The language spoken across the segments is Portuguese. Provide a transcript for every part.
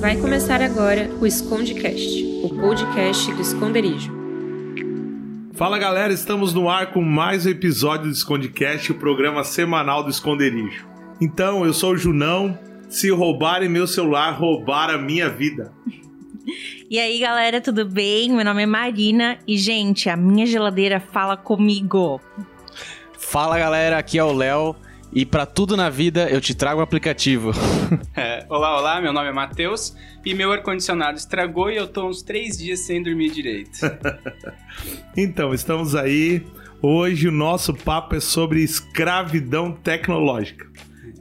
Vai começar agora o Escondecast, o podcast do esconderijo. Fala galera, estamos no ar com mais um episódio do Escondecast, o programa semanal do esconderijo. Então, eu sou o Junão. Se roubarem meu celular, roubaram a minha vida. E aí, galera, tudo bem? Meu nome é Marina e, gente, a minha geladeira fala comigo. Fala, galera, aqui é o Léo. E para tudo na vida, eu te trago o um aplicativo. É, olá, olá, meu nome é Matheus e meu ar-condicionado estragou e eu tô uns três dias sem dormir direito. então, estamos aí. Hoje o nosso papo é sobre escravidão tecnológica.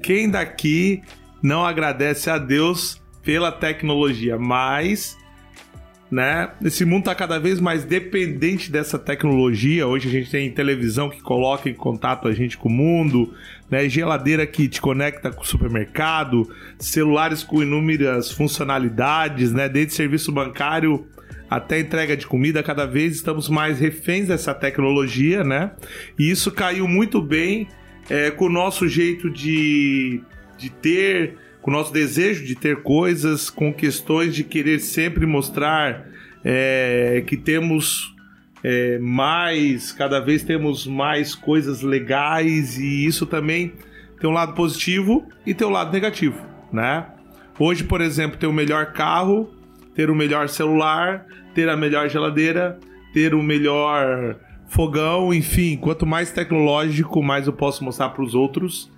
Quem daqui não agradece a Deus pela tecnologia, mas né? Esse mundo está cada vez mais dependente dessa tecnologia. Hoje a gente tem televisão que coloca em contato a gente com o mundo, né? Geladeira que te conecta com o supermercado, celulares com inúmeras funcionalidades, né? Desde serviço bancário até entrega de comida, cada vez estamos mais reféns dessa tecnologia, né? E isso caiu muito bem é, com o nosso jeito de, de ter com o nosso desejo de ter coisas, com questões de querer sempre mostrar é, que temos é, mais, cada vez temos mais coisas legais e isso também tem um lado positivo e tem um lado negativo, né? Hoje, por exemplo, ter o melhor carro, ter o melhor celular, ter a melhor geladeira, ter o melhor fogão, enfim, quanto mais tecnológico, mais eu posso mostrar para os outros.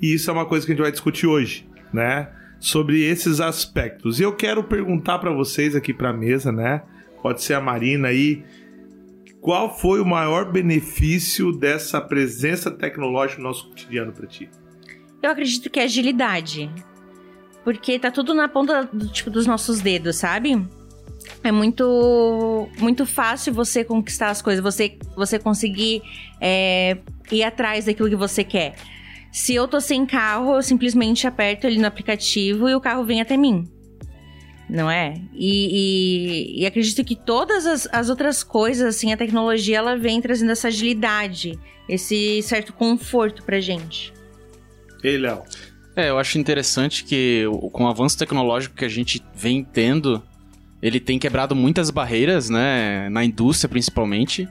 E isso é uma coisa que a gente vai discutir hoje né? Sobre esses aspectos. E eu quero perguntar para vocês aqui para a mesa, né? Pode ser a Marina aí. Qual foi o maior benefício dessa presença tecnológica no nosso cotidiano para ti? Eu acredito que é agilidade. Porque tá tudo na ponta do, tipo, dos nossos dedos, sabe? É muito muito fácil você conquistar as coisas, você, você conseguir é, ir atrás daquilo que você quer. Se eu tô sem carro, eu simplesmente aperto ele no aplicativo e o carro vem até mim. Não é? E, e, e acredito que todas as, as, outras coisas, assim, a tecnologia, ela vem trazendo essa agilidade, esse certo conforto pra gente. Ei, Léo. É, eu acho interessante que com o avanço tecnológico que a gente vem tendo, ele tem quebrado muitas barreiras, né? Na indústria, principalmente.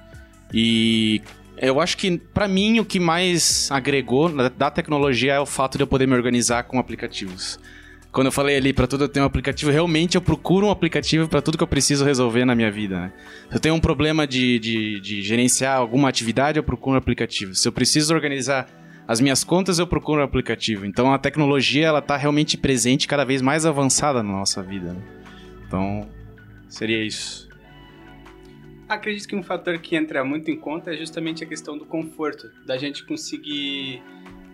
E eu acho que, para mim, o que mais agregou da tecnologia é o fato de eu poder me organizar com aplicativos. Quando eu falei ali, para tudo eu tenho um aplicativo, realmente eu procuro um aplicativo para tudo que eu preciso resolver na minha vida. Né? Se eu tenho um problema de, de, de gerenciar alguma atividade, eu procuro um aplicativo. Se eu preciso organizar as minhas contas, eu procuro um aplicativo. Então a tecnologia, ela tá realmente presente, cada vez mais avançada na nossa vida. Né? Então, seria isso. Acredito que um fator que entra muito em conta é justamente a questão do conforto, da gente conseguir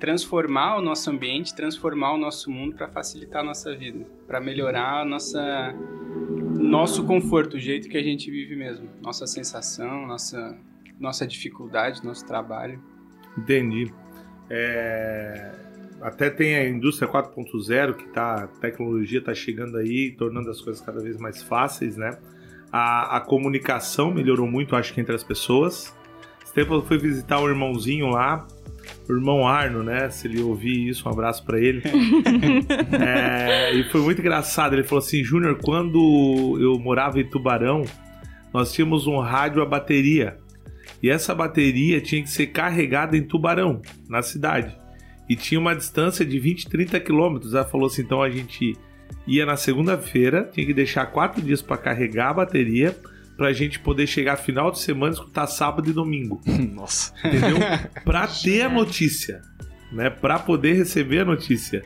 transformar o nosso ambiente, transformar o nosso mundo para facilitar a nossa vida, para melhorar a nossa nosso conforto, o jeito que a gente vive mesmo, nossa sensação, nossa nossa dificuldade, nosso trabalho. Entendi. É... Até tem a indústria 4.0 que tá, a tecnologia está chegando aí, tornando as coisas cada vez mais fáceis, né? A, a comunicação melhorou muito, acho que entre as pessoas. Esse tempo eu fui visitar um irmãozinho lá, o irmão Arno, né? Se ele ouvir isso, um abraço para ele. é, e foi muito engraçado. Ele falou assim: Júnior, quando eu morava em Tubarão, nós tínhamos um rádio a bateria. E essa bateria tinha que ser carregada em Tubarão, na cidade. E tinha uma distância de 20, 30 quilômetros. Ela falou assim: então a gente ia na segunda-feira, tinha que deixar quatro dias para carregar a bateria pra gente poder chegar final de semana e escutar sábado e domingo. Nossa. Entendeu? Pra ter a notícia, né? Pra poder receber a notícia.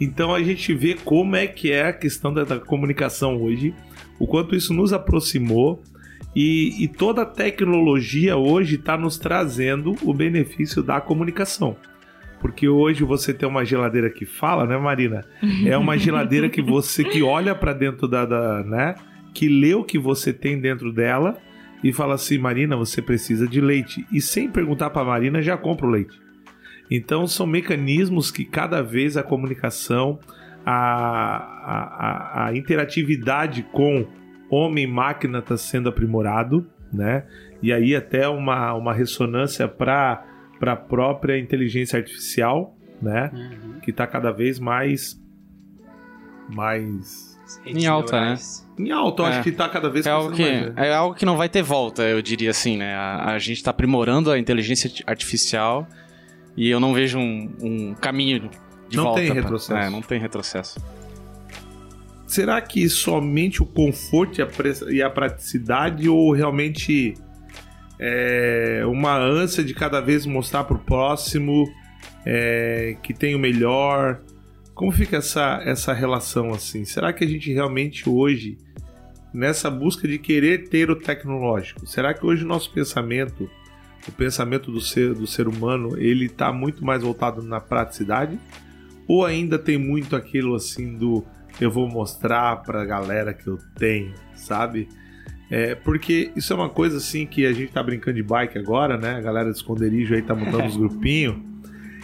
Então a gente vê como é que é a questão da, da comunicação hoje, o quanto isso nos aproximou e, e toda a tecnologia hoje está nos trazendo o benefício da comunicação. Porque hoje você tem uma geladeira que fala, né, Marina? É uma geladeira que você que olha para dentro da, da, né, que lê o que você tem dentro dela e fala assim, Marina, você precisa de leite. E sem perguntar para Marina, já compra o leite. Então são mecanismos que cada vez a comunicação, a, a, a interatividade com homem e máquina está sendo aprimorado, né? E aí até uma, uma ressonância para a própria inteligência artificial, né? Uhum. Que está cada vez mais mais Em alta, né? neurais. em alto. Eu É. acho que tá cada vez É algo, que, mais, né? é algo que não vai ter volta, eu diria assim, né? A, a gente tá aprimorando a inteligência arti- artificial e eu não vejo um, um caminho de Não volta. tem pra- retrocesso. É, não tem retrocesso. Será que somente o conforto e a, pre- e a praticidade ou realmente é uma ânsia de cada vez mostrar pro próximo é, que tem o melhor? Como fica essa, essa relação assim? Será que a gente realmente hoje, nessa busca de querer ter o tecnológico, será que hoje o nosso pensamento, o pensamento do ser, do ser humano, ele está muito mais voltado na praticidade? Ou ainda tem muito aquilo assim do eu vou mostrar pra galera que eu tenho, sabe? É, porque isso é uma coisa assim que a gente tá brincando de bike agora, né? A galera do esconderijo aí tá montando os grupinhos.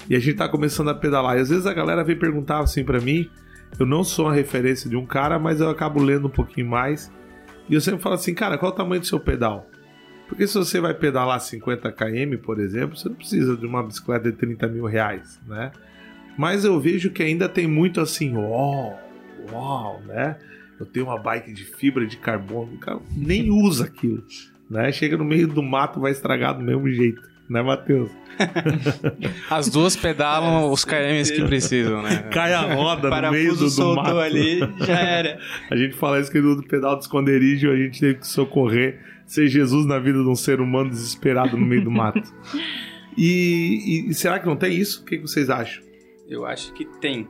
E a gente tá começando a pedalar. E às vezes a galera vem perguntar assim pra mim. Eu não sou uma referência de um cara, mas eu acabo lendo um pouquinho mais. E eu sempre falo assim, cara, qual o tamanho do seu pedal? Porque se você vai pedalar 50 km, por exemplo, você não precisa de uma bicicleta de 30 mil reais, né? Mas eu vejo que ainda tem muito assim, ó, uau, né? Eu tenho uma bike de fibra de carbono, o cara nem usa aquilo, né? Chega no meio do mato, vai estragar do mesmo jeito, né, Matheus? As duas pedalam os KMs que precisam, né? Cai a roda no meio Parafuso do, do soltou mato. ali, já era. A gente fala isso que do pedal do esconderijo, a gente teve que socorrer, ser Jesus na vida de um ser humano desesperado no meio do mato. E, e- e será que não tem isso? O que que vocês acham? Eu acho que tem.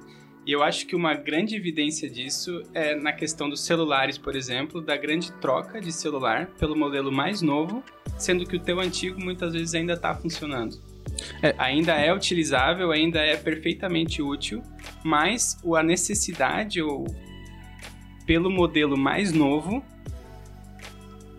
E eu acho que uma grande evidência disso é na questão dos celulares, por exemplo, da grande troca de celular pelo modelo mais novo, sendo que o teu antigo muitas vezes ainda está funcionando. É. Ainda é utilizável, ainda é perfeitamente útil, mas a necessidade ou pelo modelo mais novo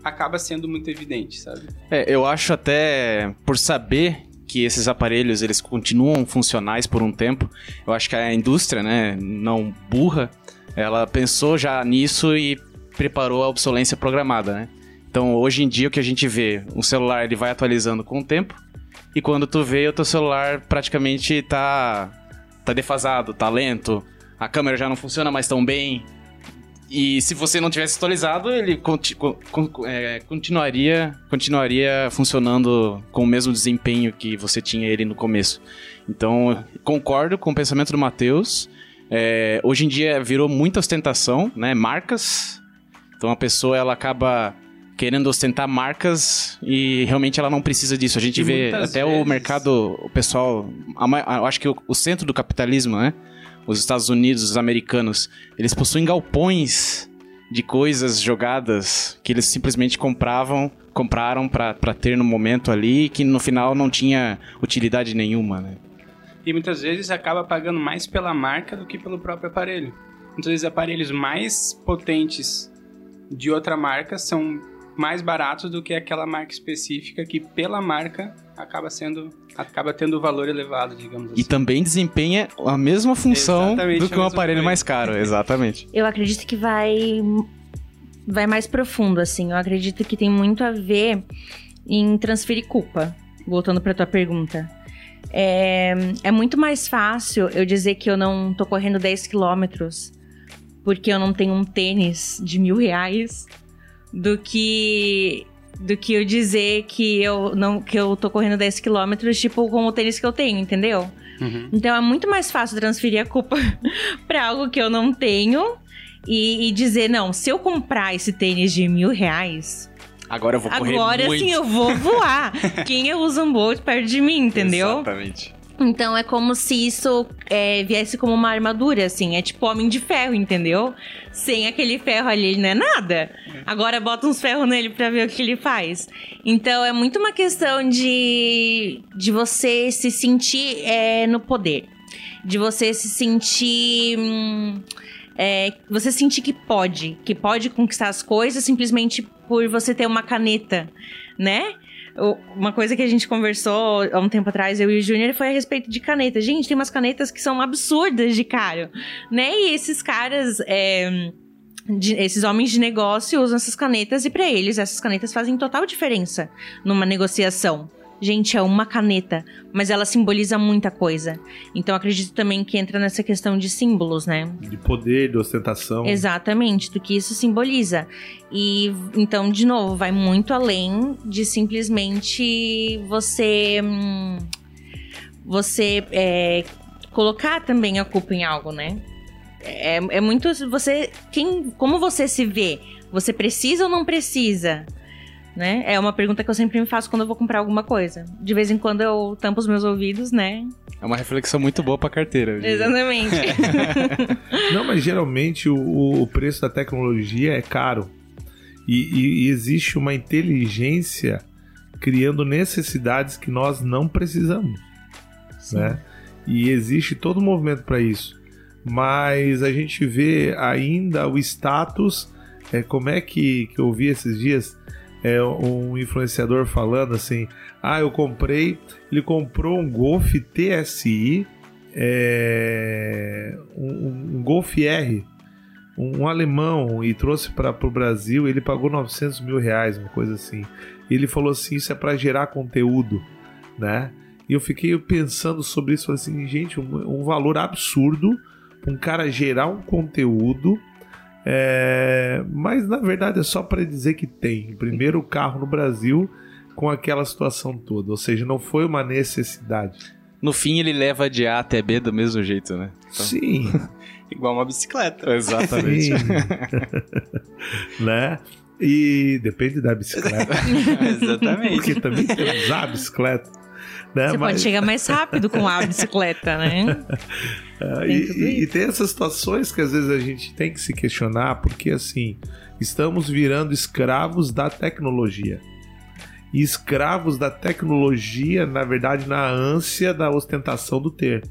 acaba sendo muito evidente, sabe? É, eu acho até por saber que esses aparelhos eles continuam funcionais por um tempo, eu acho que a indústria, né, não burra, ela pensou já nisso e preparou a obsolência programada, né? Então, hoje em dia o que a gente vê, o celular ele vai atualizando com o tempo e quando tu vê o teu celular praticamente tá tá defasado, tá lento, a câmera já não funciona mais tão bem, e se você não tivesse atualizado, ele conti- con- con- é, continuaria, continuaria funcionando com o mesmo desempenho que você tinha ele no começo. Então, concordo com o pensamento do Matheus. É, hoje em dia virou muita ostentação, né? Marcas. Então a pessoa ela acaba querendo ostentar marcas e realmente ela não precisa disso. A gente E vê até o vezes- mercado, o pessoal, a eu acho que o, o centro do capitalismo, né? Os Estados Unidos, os americanos, eles possuem galpões de coisas jogadas que eles simplesmente compravam, compraram pra pra ter no momento ali, que no final não tinha utilidade nenhuma, né? E muitas vezes acaba pagando mais pela marca do que pelo próprio aparelho. Muitas vezes aparelhos mais potentes de outra marca são mais baratos do que aquela marca específica que pela marca acaba sendo acaba tendo valor elevado, digamos assim. E também desempenha a mesma função Exatamente do que um aparelho coisa. mais caro, exatamente. Eu acredito que vai vai mais profundo assim. Eu acredito que tem muito a ver em transferir culpa. Voltando para tua pergunta. É, é muito mais fácil eu dizer que eu não tô correndo 10 quilômetros porque eu não tenho um tênis de mil reais do que do que eu dizer que eu não que eu tô correndo 10 quilômetros tipo com o tênis que eu tenho, entendeu? Uhum. Então é muito mais fácil transferir a culpa pra algo que eu não tenho e, e dizer, não, se eu comprar esse tênis de mil reais, Agora eu vou correr agora muito. sim eu vou voar. Quem é o Usain Bolt perto de mim, entendeu? Exatamente. Então é como se isso é, viesse como uma armadura, assim. É tipo homem de ferro, entendeu? Sem aquele ferro ali, ele não é nada. Agora bota uns ferros nele pra ver o que ele faz. Então é muito uma questão de, de você se sentir é, no poder. De você se sentir. hum, é, você sentir que pode, que pode conquistar as coisas simplesmente por você ter uma caneta, né? Uma coisa que a gente conversou há um tempo atrás, eu e o Júnior, foi a respeito de caneta. Gente, tem umas canetas que são absurdas de caro, né? E esses caras, é, de- esses homens de negócio usam essas canetas e pra eles essas canetas fazem total diferença numa negociação. Gente, é uma caneta, mas ela simboliza muita coisa. Então acredito também que entra nessa questão de símbolos, né? De poder, de ostentação. Exatamente, do que isso simboliza. E então, de novo, vai muito além de simplesmente você. Hum, você é, colocar também a culpa em algo, né? É, é muito você. Quem, como você se vê? Você precisa ou não precisa? Né? É uma pergunta que eu sempre me faço quando eu vou comprar alguma coisa. De vez em quando eu tampo os meus ouvidos, né? É uma reflexão muito boa pra carteira. Exatamente. Não, mas geralmente o, o preço da tecnologia é caro. E, e- e existe uma inteligência criando necessidades que nós não precisamos. Né? E existe todo um movimento para isso. Mas a gente vê ainda o status. É, como é que, que eu vi esses dias? É, um influenciador falando assim: Ah, eu comprei. Ele comprou um Golf TSI, é, um, um Golf R, um, um alemão, e trouxe para o Brasil. Ele pagou 900 mil reais, uma coisa assim. Ele falou assim: Isso é para gerar conteúdo, né? E eu fiquei pensando sobre isso, falei assim, gente, um, um valor absurdo pra um cara gerar um conteúdo, é, mas na verdade é só para dizer que tem. Primeiro carro no Brasil com aquela situação toda, ou seja, não foi uma necessidade. No fim, ele leva de A até B do mesmo jeito, né? Então- Sim, Igual uma bicicleta. Exatamente. sim. né? E depende da bicicleta, Exatamente. porque também tem que usar a bicicleta. Né? Você Mas- pode chegar mais rápido com a bicicleta, né? Ah, Tem e, e- tem essas situações que às vezes a gente tem que se questionar, porque assim, estamos virando escravos da tecnologia. E escravos da tecnologia, na verdade, na ânsia da ostentação do ter.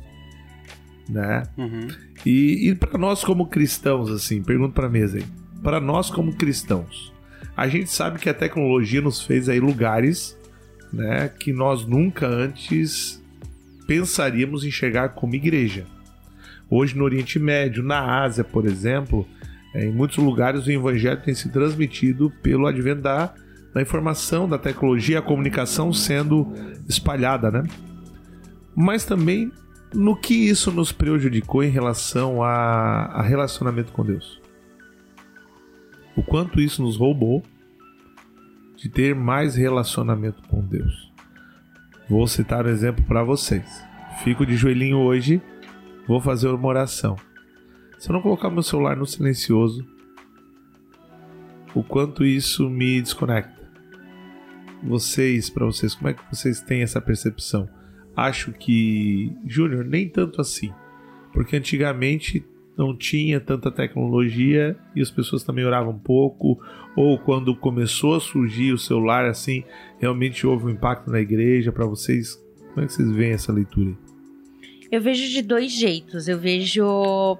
Né? Uhum. E, e para nós como cristãos, assim, pergunto para mesa aí. Para nós como cristãos, a gente sabe que a tecnologia nos fez aí lugares, né, que nós nunca antes pensaríamos em chegar como igreja. Hoje no Oriente Médio, na Ásia, por exemplo, eh, em muitos lugares o evangelho tem se transmitido pelo advento da, da informação, da tecnologia, a comunicação sendo espalhada, né? Mas também no que isso nos prejudicou em relação a, a relacionamento com Deus. O quanto isso nos roubou de ter mais relacionamento com Deus. Vou citar um exemplo para vocês. Fico de joelhinho hoje, vou fazer uma oração. Se eu não colocar meu celular no silencioso, o quanto isso me desconecta. Vocês, para vocês, como é que vocês têm essa percepção? Acho que, Júnior, nem tanto assim. Porque antigamente não tinha tanta tecnologia e as pessoas também oravam pouco. Ou quando começou a surgir o celular, assim, realmente houve um impacto na igreja. Para vocês, como é que vocês veem essa leitura? Eu vejo de dois jeitos. Eu vejo.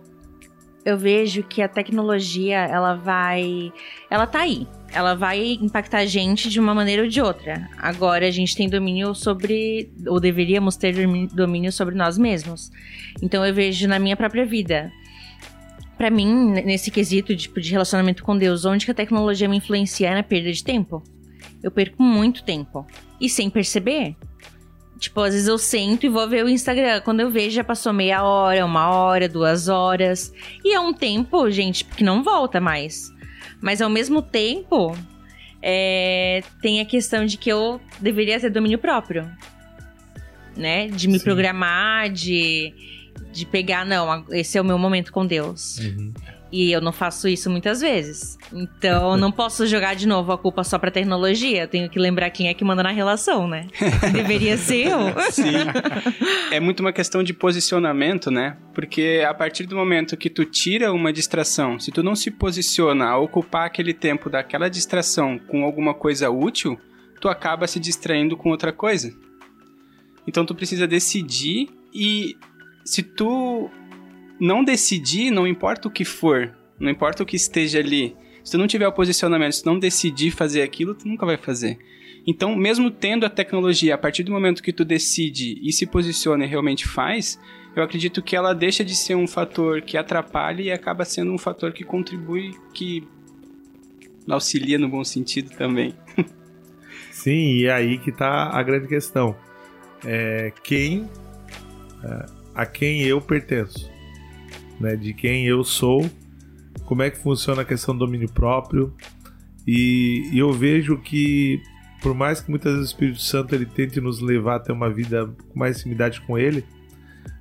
Eu vejo que a tecnologia, ela vai. Ela tá aí. Ela vai impactar a gente de uma maneira ou de outra. Agora a gente tem domínio sobre. Ou deveríamos ter domínio sobre nós mesmos. Então eu vejo na minha própria vida. Pra mim, nesse quesito tipo, de relacionamento com Deus, onde que a tecnologia me influencia é na perda de tempo. Eu perco muito tempo. E sem perceber. Tipo, às vezes eu sento e vou ver o Instagram. Quando eu vejo, já passou meia hora, uma hora, duas horas. E é um tempo, gente, que não volta mais. Mas ao mesmo tempo, é, tem a questão de que eu deveria ter domínio próprio. Né? De me Sim. programar, de, de pegar, não, esse é o meu momento com Deus. E eu não faço isso muitas vezes. Então, eu não posso jogar de novo a culpa só pra tecnologia. Eu tenho que lembrar quem é que manda na relação, né? Deveria ser eu. Sim. É muito uma questão de posicionamento, né? Porque a partir do momento que tu tira uma distração, se tu não se posiciona a ocupar aquele tempo daquela distração com alguma coisa útil, tu acaba se distraindo com outra coisa. Então tu precisa decidir e se tu não decidir, não importa o que for, não importa o que esteja ali, se tu não tiver o posicionamento, se tu não decidir fazer aquilo, tu nunca vai fazer. Então, mesmo tendo a tecnologia, a partir do momento que tu decide e se posiciona e realmente faz, eu acredito que ela deixa de ser um fator que atrapalha e acaba sendo um fator que contribui, que auxilia no bom sentido também. Sim, e é aí que tá a grande questão. É quem é, a quem eu pertenço, né? De quem eu sou, como é que funciona a questão do domínio próprio. E, e eu vejo que por mais que muitas vezes o Espírito Santo ele tente nos levar a ter uma vida com mais intimidade com ele,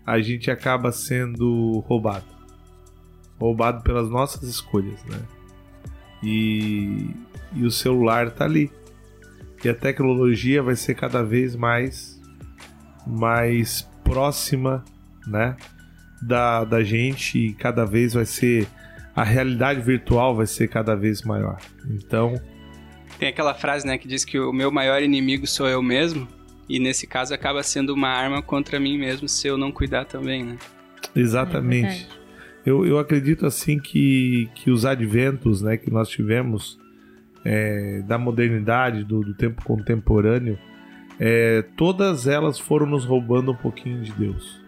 a gente acaba sendo roubado. Roubado pelas nossas escolhas, né? E, e o celular tá ali. E a tecnologia vai ser cada vez mais mais próxima, né, da, da gente e cada vez vai ser a realidade virtual vai ser cada vez maior. Então, tem aquela frase, né, que diz que o meu maior inimigo sou eu mesmo, e nesse caso acaba sendo uma arma contra mim mesmo se eu não cuidar também, né? Exatamente. É eu, eu acredito assim que, que os adventos, né, que nós tivemos é, da modernidade, do, do tempo contemporâneo, é, todas elas foram nos roubando um pouquinho de Deus,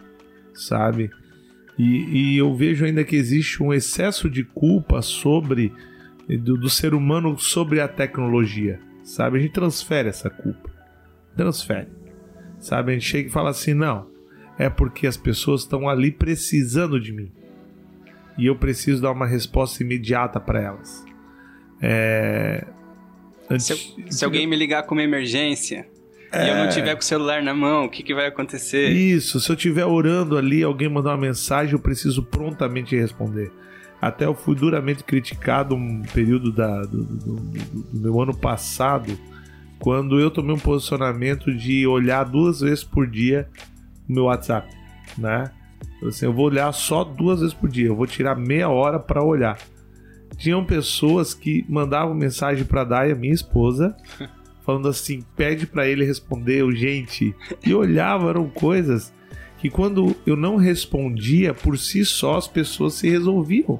sabe? E, e, eu vejo ainda que existe um excesso de culpa sobre do, do, ser humano sobre a tecnologia, sabe? A gente transfere essa culpa, transfere, sabe? A gente chega e fala assim, não, é porque as pessoas estão ali precisando de mim e eu preciso dar uma resposta imediata para elas. É... Se, se, alguém me ligar com uma emergência, é... e eu não tiver com o celular na mão, o que, que vai acontecer? Isso, se eu estiver orando ali, alguém mandar uma mensagem, eu preciso prontamente responder. Até eu fui duramente criticado um período da, do, do, do, do meu ano passado, quando eu tomei um posicionamento de olhar duas vezes por dia o meu WhatsApp, né? Assim, eu vou olhar só duas vezes por dia, eu vou tirar meia hora para olhar. Tinham pessoas que mandavam mensagem para Daya, minha esposa, falando assim: pede para ele responder urgente. E olhava, eram coisas que quando eu não respondia, por si só as pessoas se resolviam.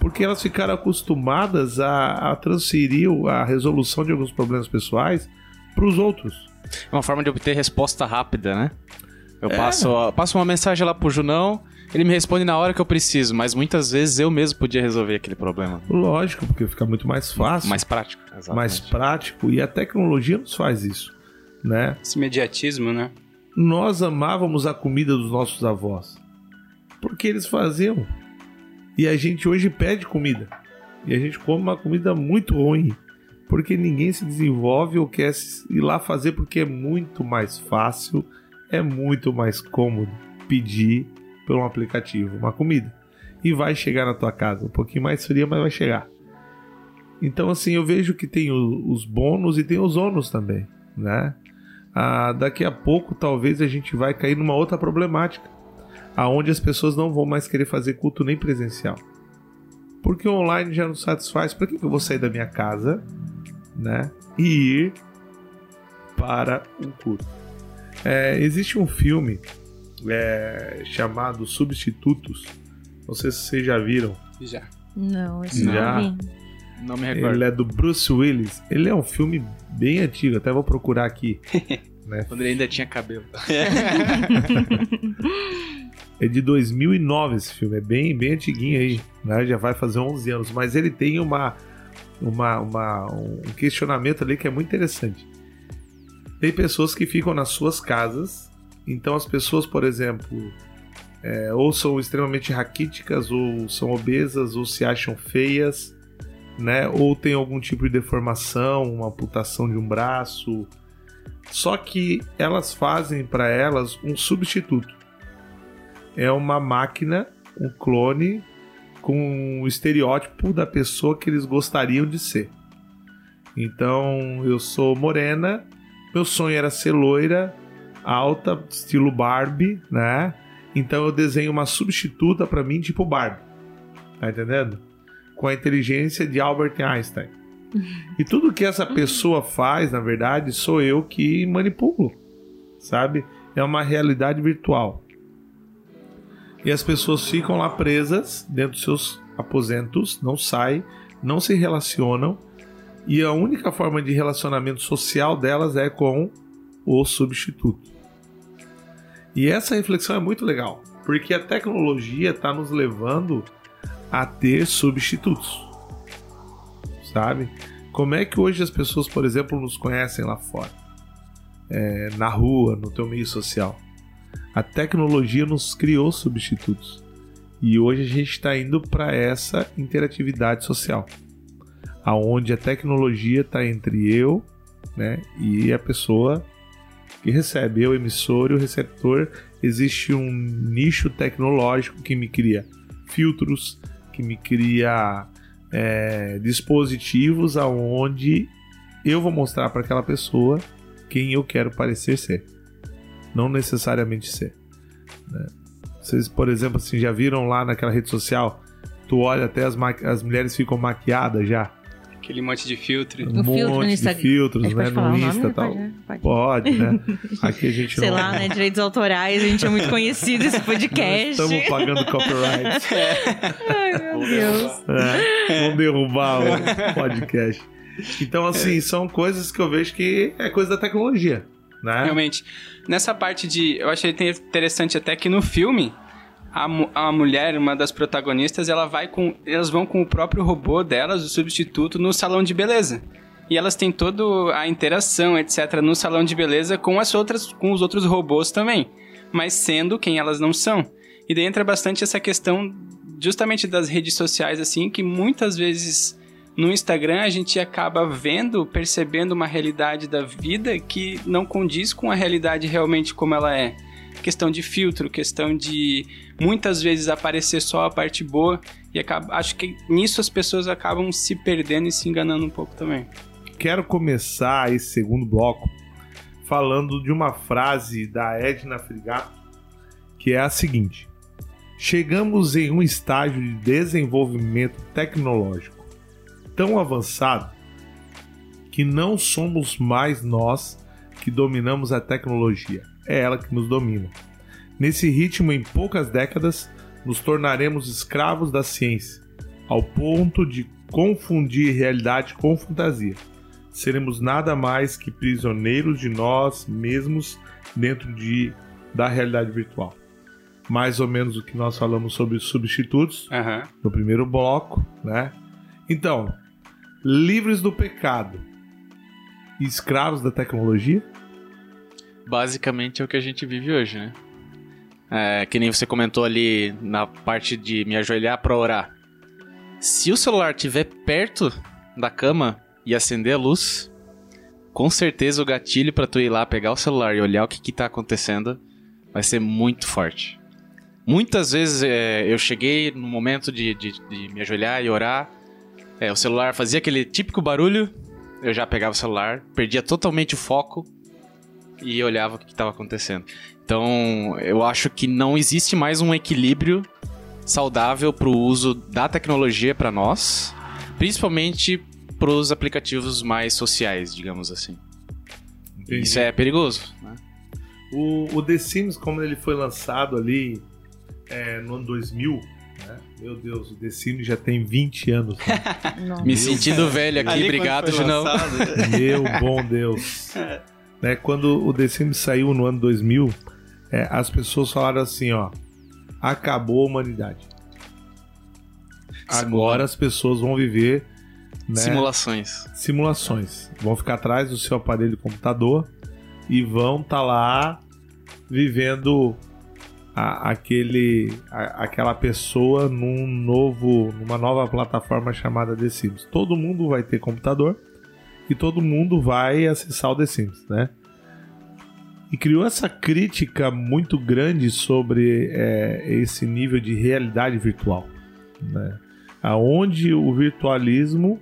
Porque elas ficaram acostumadas a, a transferir a resolução de alguns problemas pessoais para os outros. É uma forma de obter resposta rápida, né? Eu é. passo, passo uma mensagem lá pro Junão, ele me responde na hora que eu preciso, mas muitas vezes eu mesmo podia resolver aquele problema. Lógico, porque fica muito mais fácil. Mais prático. Exatamente. Mais prático. E a tecnologia nos faz isso, né? Esse mediatismo, né? Nós amávamos a comida dos nossos avós. Porque eles faziam. E a gente hoje pede comida. E a gente come uma comida muito ruim. Porque ninguém se desenvolve ou quer ir lá fazer porque é muito mais fácil, é muito mais cômodo pedir por um aplicativo uma comida. E vai chegar na tua casa. Um pouquinho mais fria, mas vai chegar. Então, assim, eu vejo que tem os bônus e tem os ônus também, né? Ah, daqui a pouco, talvez a gente vai cair numa outra problemática, aonde as pessoas não vão mais querer fazer culto nem presencial. Porque online já não satisfaz. Por que, que eu vou sair da minha casa, né? E ir para um culto? É, existe um filme é, chamado Substitutos. Não sei se vocês já viram. Já. Não, esse já. não Não me recordo. Ele é do Bruce Willis. Ele é um filme bem antigo, até vou procurar aqui. né? Quando ele ainda tinha cabelo. é de 2009 esse filme, é bem, bem antiguinho aí, né? já vai fazer 11 anos, mas ele tem uma, uma, uma, um questionamento ali que é muito interessante. Tem pessoas que ficam nas suas casas, então as pessoas, por exemplo, é, ou são extremamente raquíticas, ou são obesas, ou se acham feias, né? Ou tem algum tipo de deformação, uma amputação de um braço. Só que elas fazem para elas um substituto. É uma máquina, um clone com o estereótipo da pessoa que eles gostariam de ser. Então, eu sou morena, meu sonho era ser loira, alta, estilo Barbie, né? Então eu desenho uma substituta para mim, tipo Barbie. Tá entendendo? Com a inteligência de Albert Einstein. E tudo que essa pessoa faz, na verdade, sou eu que manipulo. Sabe? É uma realidade virtual. E as pessoas ficam lá presas dentro dos seus aposentos, não saem, não se relacionam e a única forma de relacionamento social delas é com o substituto. E essa reflexão é muito legal, porque a tecnologia está nos levando a ter substitutos, sabe? Como é que hoje as pessoas, por exemplo, nos conhecem lá fora? É, na rua, no teu meio social. A tecnologia nos criou substitutos. E hoje a gente está indo para essa interatividade social, aonde a tecnologia está entre eu, né, e a pessoa que recebe, eu emissor e o receptor. Existe um nicho tecnológico que me cria filtros, que me cria é, dispositivos aonde eu vou mostrar para aquela pessoa quem eu quero parecer ser, não necessariamente ser. Né? Vocês, por exemplo, assim, já viram lá naquela rede social? Tu olha até as, as mulheres ficam maquiadas já. Aquele monte de filtro. Um O monte filtro no de Instagram. filtros, né? No? Insta e tal. Pode, né? Pode. Pode, né? Aqui a gente Sei não... lá, né? Direitos autorais, a gente é muito conhecido esse podcast. Estamos pagando copyright. Ai, meu Deus. É, vamos derrubar o podcast. Então, assim, são coisas que eu vejo que é coisa da tecnologia, né? Realmente. Nessa parte de. Eu achei interessante até que no filme. A, a mulher, uma das protagonistas, ela vai com. Elas vão com o próprio robô delas, o substituto, no salão de beleza. E elas têm toda a interação, etc., no salão de beleza com as outras, com os outros robôs também. Mas sendo quem elas não são. E daí entra bastante essa questão justamente das redes sociais, assim, que muitas vezes no Instagram a gente acaba vendo, percebendo uma realidade da vida que não condiz com a realidade realmente como ela é. Questão de filtro, questão de muitas vezes aparecer só a parte boa e acaba, acho que nisso as pessoas acabam se perdendo e se enganando um pouco também. Quero começar esse segundo bloco falando de uma frase da Edna Frigato, que é a seguinte: Chegamos em um estágio de desenvolvimento tecnológico tão avançado que não somos mais nós que dominamos a tecnologia, é ela que nos domina. Nesse ritmo, em poucas décadas, nos tornaremos escravos da ciência, ao ponto de confundir realidade com fantasia. Seremos nada mais que prisioneiros de nós mesmos dentro de, da realidade virtual. Mais ou menos o que nós falamos sobre substitutos Aham. no primeiro bloco, né? Então, livres do pecado e escravos da tecnologia? Basicamente é o que a gente vive hoje, né? É, que nem você comentou ali na parte de me ajoelhar pra orar. Se o celular estiver perto da cama e acender a luz, com certeza o gatilho pra tu ir lá pegar o celular e olhar o que, que tá acontecendo vai ser muito forte. Muitas vezes é, eu cheguei no momento de, de- de me ajoelhar e orar, é, o celular fazia aquele típico barulho, eu já pegava o celular, perdia totalmente o foco e olhava o que estava acontecendo. Então, eu acho que não existe mais um equilíbrio saudável para o uso da tecnologia para nós, principalmente para os aplicativos mais sociais, digamos assim. Isso é perigoso. Né? O, o The Sims, como ele foi lançado ali é, no ano 2000, né? Meu Deus, o The Sims já tem 20 anos. né? Me sentindo velho aqui, Ali obrigado, Junão. Meu bom Deus. né, quando o The Sims saiu no ano 2000, é, as pessoas falaram assim, ó, acabou a humanidade. Agora as pessoas vão viver né, Simulações. simulações. Vão ficar atrás do seu aparelho de computador e vão estar lá vivendo a- aquele, a- aquela pessoa num novo, numa nova plataforma chamada The Sims. Todo mundo vai ter computador e todo mundo vai acessar o The Sims, né? E criou essa crítica muito grande sobre é, esse nível de realidade virtual, né? Aonde o virtualismo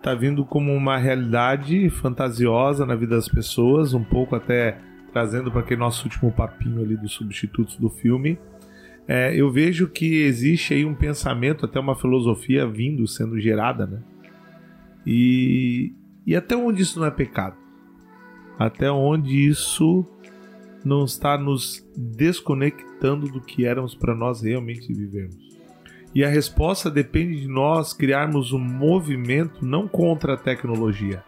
tá vindo como uma realidade fantasiosa na vida das pessoas, um pouco até trazendo para aquele nosso último papinho ali dos substitutos do filme. É, eu vejo que existe aí um pensamento, até uma filosofia vindo, sendo gerada, né? E, e até onde isso não é pecado? Até onde isso não está nos desconectando do que éramos para nós realmente vivermos? E a resposta depende de nós criarmos um movimento não contra a tecnologia,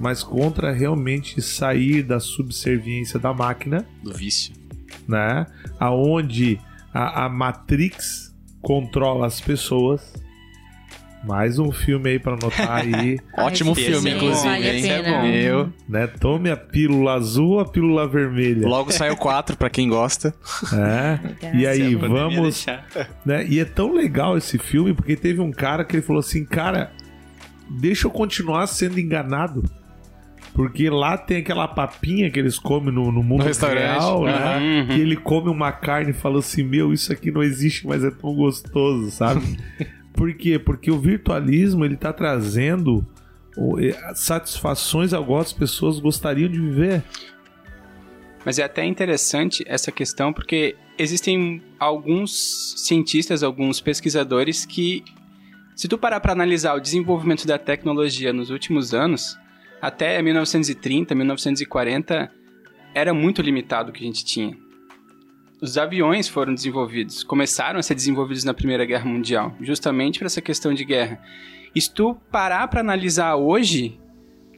mas contra realmente sair da subserviência da máquina, Do vício. né? Aonde a, a Matrix controla as pessoas Mais um filme aí pra anotar aí, Ótimo Ai, filme, é inclusive, vale a hein? pena. Eu. né? Tome a pílula azul ou a pílula vermelha. Logo saiu 4 pra quem gosta. É. E aí, vamos. Né? E é tão legal esse filme porque teve um cara que ele falou assim, cara, deixa eu continuar sendo enganado. Porque lá tem aquela papinha que eles comem no, no mundo No restaurante. real, né? Uhum. E ele come uma carne e fala assim, meu, isso aqui não existe, mas é tão gostoso, sabe? Por quê? Porque o virtualismo, ele tá trazendo eh, satisfações a qual as pessoas gostariam de viver. Mas é até interessante essa questão porque existem alguns cientistas, alguns pesquisadores que, se tu parar para analisar o desenvolvimento da tecnologia nos últimos anos, até 1930, 1940, era muito limitado o que a gente tinha. Os aviões foram desenvolvidos, começaram a ser desenvolvidos na Primeira Guerra Mundial, justamente para essa questão de guerra. E se tu parar para analisar hoje,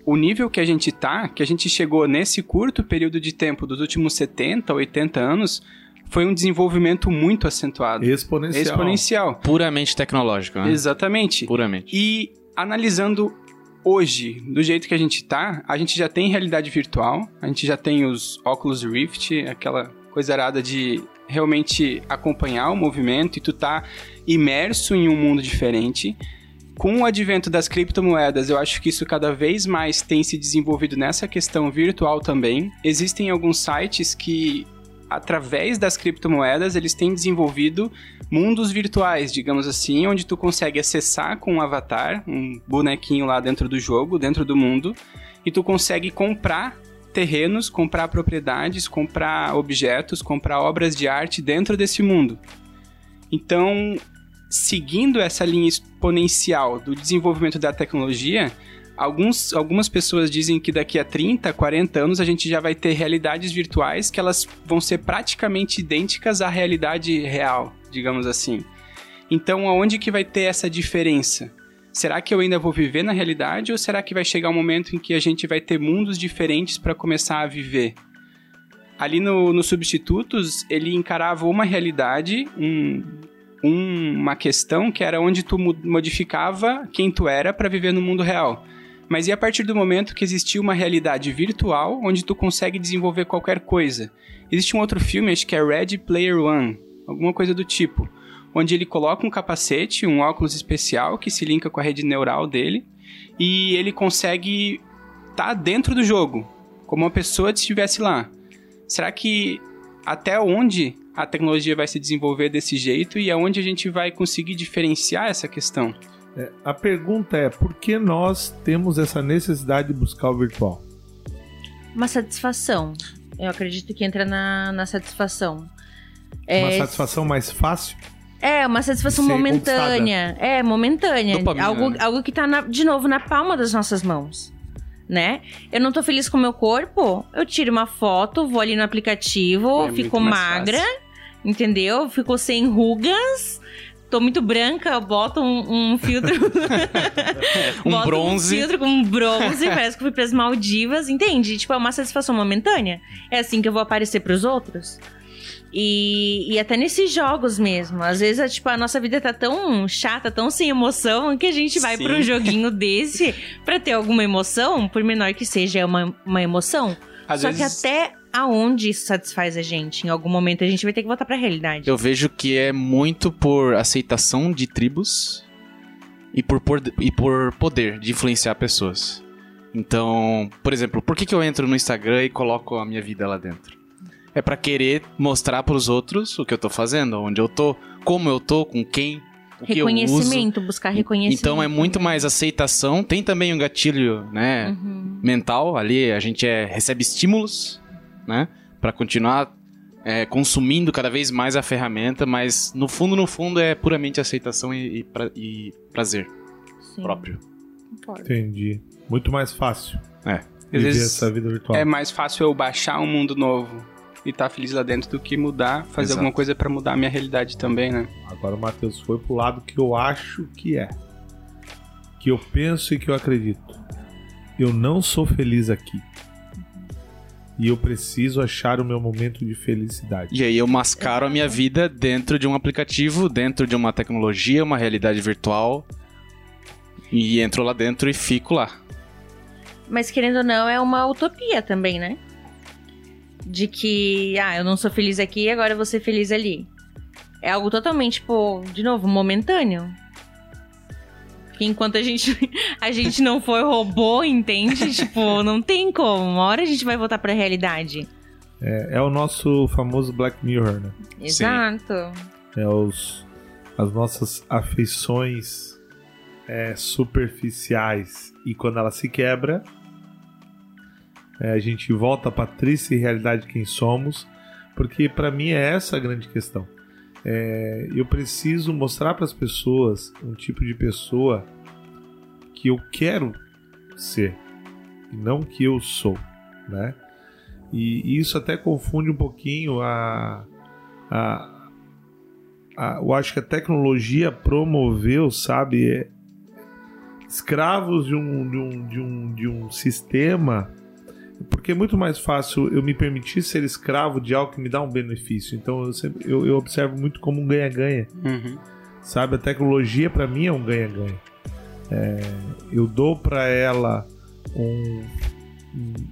o nível que a gente tá, que a gente chegou nesse curto período de tempo dos últimos 70, 80 anos, foi um desenvolvimento muito acentuado. Exponencial. Exponencial. Puramente tecnológico, né? Exatamente. Puramente. E analisando hoje, do jeito que a gente tá, a gente já tem realidade virtual, a gente já tem os Oculus Rift, aquela coisa arada de realmente acompanhar o movimento e tu tá imerso em um mundo diferente. Com o advento das criptomoedas, eu acho que isso cada vez mais tem se desenvolvido nessa questão virtual também. Existem alguns sites que, através das criptomoedas, eles têm desenvolvido mundos virtuais, digamos assim, onde tu consegue acessar com um avatar, um bonequinho lá dentro do jogo, dentro do mundo, e tu consegue comprar terrenos, comprar propriedades, comprar objetos, comprar obras de arte dentro desse mundo. Então, seguindo essa linha exponencial do desenvolvimento da tecnologia, alguns, algumas pessoas dizem que daqui a 30, 40 anos a gente já vai ter realidades virtuais que elas vão ser praticamente idênticas à realidade real, digamos assim. Então, aonde que vai ter essa diferença? Será que eu ainda vou viver na realidade ou será que vai chegar um momento em que a gente vai ter mundos diferentes para começar a viver? Ali no, no Substitutos, ele encarava uma realidade, um, um- uma questão que era onde tu modificava quem tu era para viver no mundo real. Mas e a partir do momento que existia uma realidade virtual onde tu consegue desenvolver qualquer coisa? Existe um outro filme, acho que é Ready Player One, alguma coisa do tipo, onde ele coloca um capacete, um óculos especial que se linka com a rede neural dele e ele consegue estar dentro do jogo, como uma pessoa estivesse lá. Será que até onde a tecnologia vai se desenvolver desse jeito e aonde a gente vai conseguir diferenciar essa questão? A pergunta é, por que nós temos essa necessidade de buscar o virtual? Uma satisfação. Eu acredito que entra na, na satisfação. Uma É, satisfação mais fácil? É, uma satisfação momentânea. É, momentânea. Dopamina, algo, né? algo que tá, na- de novo, na palma das nossas mãos. Né? Eu não tô feliz com o meu corpo, eu tiro uma foto, vou ali no aplicativo, É fico magra, entendeu? Fico sem rugas, tô muito branca, eu boto um, um filtro. Um boto bronze. Um filtro com bronze, parece que fui pras Maldivas, entende? Tipo, é uma satisfação momentânea. É assim que eu vou aparecer pros outros. E, e até nesses jogos mesmo. Às vezes, é, tipo, a nossa vida tá tão chata, tão sem emoção, que a gente vai pra um joguinho desse pra ter alguma emoção, por menor que seja, é uma, uma emoção. Às Só vezes, que até aonde isso satisfaz a gente? Em algum momento a gente vai ter que voltar pra realidade. Eu vejo que é muito por aceitação de tribos e por, por- e por poder de influenciar pessoas. Então, por exemplo, por que, que eu entro no Instagram e coloco a minha vida lá dentro? É pra querer mostrar pros outros o que eu tô fazendo, onde eu tô, como eu tô, com quem, o que eu uso. Reconhecimento, buscar reconhecimento. Então é muito mais aceitação. Tem também um gatilho, né, Uhum. mental ali. A gente é, recebe estímulos, né, Pra continuar é, consumindo cada vez mais a ferramenta, mas no fundo, no fundo é puramente aceitação e, e pra- e prazer Sim, próprio. concordo. Entendi. Muito mais fácil É. às vezes essa vida virtual. é mais fácil eu baixar um mundo novo e estar feliz lá dentro do que mudar, fazer Exato. alguma coisa pra mudar a minha realidade também, né? Agora o Matheus foi pro lado que eu acho que é. Que eu penso e que eu acredito. Eu não sou feliz aqui. E eu preciso achar o meu momento de felicidade. E aí eu mascaro a minha vida dentro de um aplicativo, dentro de uma tecnologia, uma realidade virtual, E entro lá dentro e fico lá. Mas querendo ou não, é uma utopia também, né? De que, ah, eu não sou feliz aqui, agora eu vou ser feliz ali. É algo totalmente, tipo, de novo, momentâneo. Que enquanto a gente, a gente não for robô, entende? tipo, não tem como. Uma hora a gente vai voltar pra realidade. É, é o nosso famoso Black Mirror, né? Exato. É os, as nossas afeições é, superficiais. E quando ela se quebra, é, a gente volta para triste realidade de quem somos. Porque para mim é essa a grande questão. É, eu preciso mostrar para as pessoas um tipo de pessoa que eu quero ser e não que eu sou, né? E isso até confunde um pouquinho a, a, a eu acho que a tecnologia promoveu, sabe, é, escravos de um, de um, de um, de um sistema porque é muito mais fácil eu me permitir ser escravo de algo que me dá um benefício. Então eu, sempre, eu, eu observo muito como um ganha-ganha. Uhum. Sabe? A tecnologia para mim é um ganha-ganha. É, eu dou para ela um,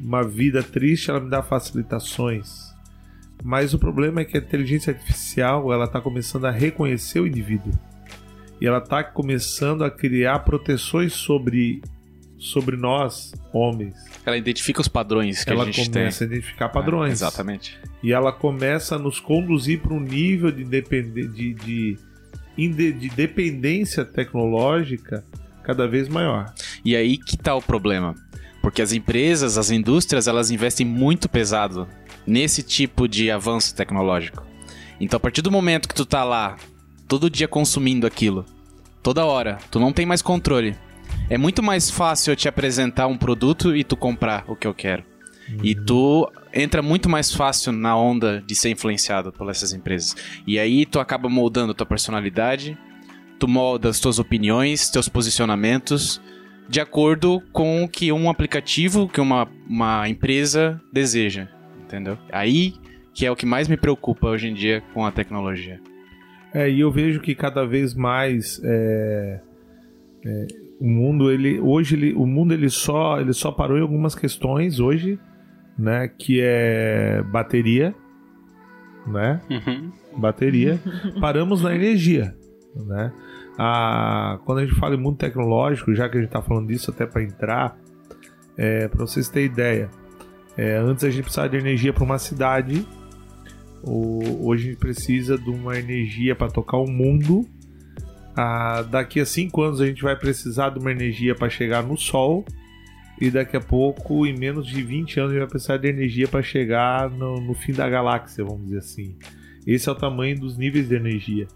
uma vida triste, ela me dá facilitações. Mas o problema é que a inteligência artificial ela está começando a reconhecer o indivíduo e ela está começando a criar proteções sobre sobre nós homens. Ela identifica os padrões que ela a gente tem. começa a identificar padrões. É, exatamente. E ela começa a nos conduzir para um nível de, de, de, de, de dependência tecnológica cada vez maior. E aí que tá o problema. Porque as empresas, as indústrias, elas investem muito pesado nesse tipo de avanço tecnológico. Então, a partir do momento que tu tá lá, todo dia consumindo aquilo, toda hora, tu não tem mais controle. É muito mais fácil eu te apresentar um produto e tu comprar o que eu quero. E tu entra muito mais fácil na onda de ser influenciado por essas empresas. E aí tu acaba moldando tua personalidade, tu molda as tuas opiniões, teus posicionamentos de acordo com o que um aplicativo, que uma, uma empresa deseja, entendeu? Aí que é o que mais me preocupa hoje em dia com a tecnologia. É, e eu vejo que cada vez mais é, é, o mundo ele hoje ele, o mundo ele só ele só parou em algumas questões hoje, né? Que é bateria, né? Uhum. Bateria. Paramos na energia, né? A, quando a gente fala em mundo tecnológico, já que a gente está falando disso até para entrar, é, para vocês terem ideia, é, antes a gente precisava de energia para uma cidade, o, hoje a gente precisa de uma energia para tocar o mundo ah, daqui a 5 anos a gente vai precisar de uma energia para chegar no Sol. E daqui a pouco, em menos de 20 anos, a gente vai precisar de energia para chegar no, no, fim da galáxia, vamos dizer assim. Esse é o tamanho dos níveis de energia.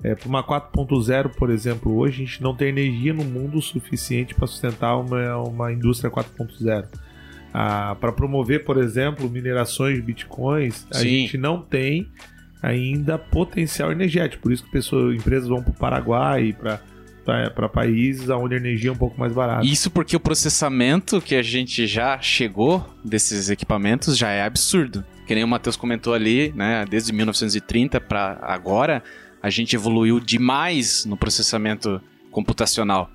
É, para uma 4.0, por exemplo, hoje a gente não tem energia no mundo suficiente para sustentar uma, uma indústria 4.0. Ah, para promover, por exemplo, minerações de bitcoins, a Sim. gente não tem ainda potencial energético. Por isso que pessoas, empresas vão para o Paraguai e para países onde a energia é um pouco mais barata. Isso porque o processamento que a gente já chegou desses equipamentos já é absurdo. Que nem o Matheus comentou ali, né? Desde 1930 para agora, a gente evoluiu demais no processamento computacional.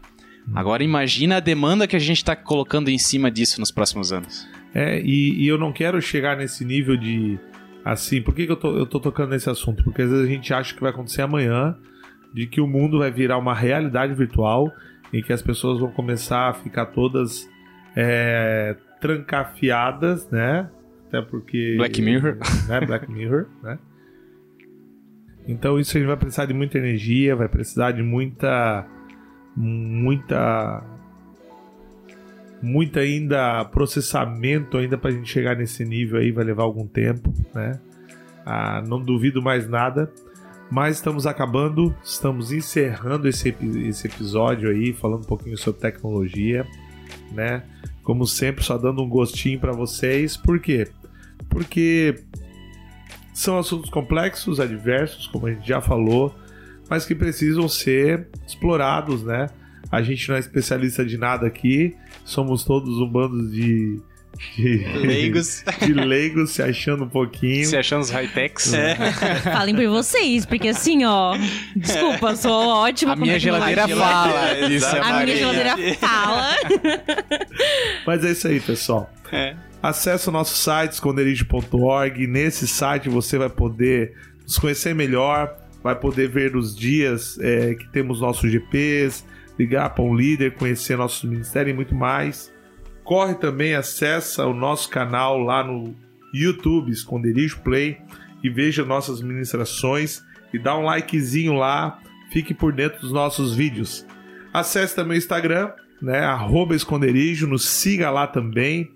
Agora imagina a demanda que a gente está colocando em cima disso nos próximos anos. É, e, e eu não quero chegar nesse nível de assim, por que, que eu, tô, eu tô tocando nesse assunto? Porque às vezes a gente acha que vai acontecer amanhã, de que o mundo vai virar uma realidade virtual, em que as pessoas vão começar a ficar todas é, trancafiadas, né? Até porque. Black Mirror. Né? Black Mirror, né? Então isso a gente vai precisar de muita energia, vai precisar de muita. muita. Muita ainda processamento ainda para a gente chegar nesse nível aí, vai levar algum tempo, né? Ah, não duvido mais nada. Mas estamos acabando, estamos encerrando esse, esse episódio aí, falando um pouquinho sobre tecnologia, né? Como sempre, só dando um gostinho para vocês. Por quê? Porque são assuntos complexos, adversos, como a gente já falou, mas que precisam ser explorados, né? A gente não é especialista de nada aqui, somos todos um bando de, de, Leigos. de leigos se achando um pouquinho. Se achando os high-techs. É. Falem por vocês, porque assim, ó. Desculpa, sou ótima A minha geladeira fala, disse a A minha geladeira fala. Mas é isso aí, pessoal. É. Acesse o nosso site, esconderijo.org. Nesse site você vai poder nos conhecer melhor, vai poder ver os dias é, que temos nossos GPs, ligar para um líder, conhecer nosso ministério e muito mais. Corre também, acessa o nosso canal lá no YouTube, Esconderijo Play, e veja nossas ministrações e dá um likezinho lá, fique por dentro dos nossos vídeos. Acesse também o Instagram, né, arroba esconderijo, nos siga lá também.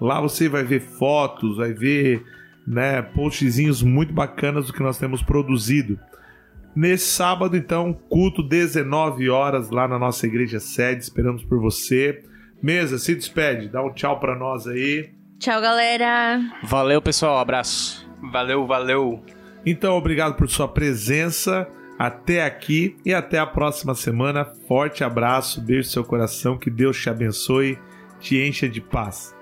Lá você vai ver fotos, vai ver né, postzinhos muito bacanas do que nós temos produzido. Nesse sábado, então, culto 19 horas lá na nossa igreja sede, esperamos por você. Mesa, se despede, dá um tchau pra nós aí. Tchau, galera. Valeu, pessoal. Abraço. Valeu, valeu. Então, obrigado por sua presença até aqui e até a próxima semana. Forte abraço, beijo no seu coração, que Deus te abençoe, te encha de paz.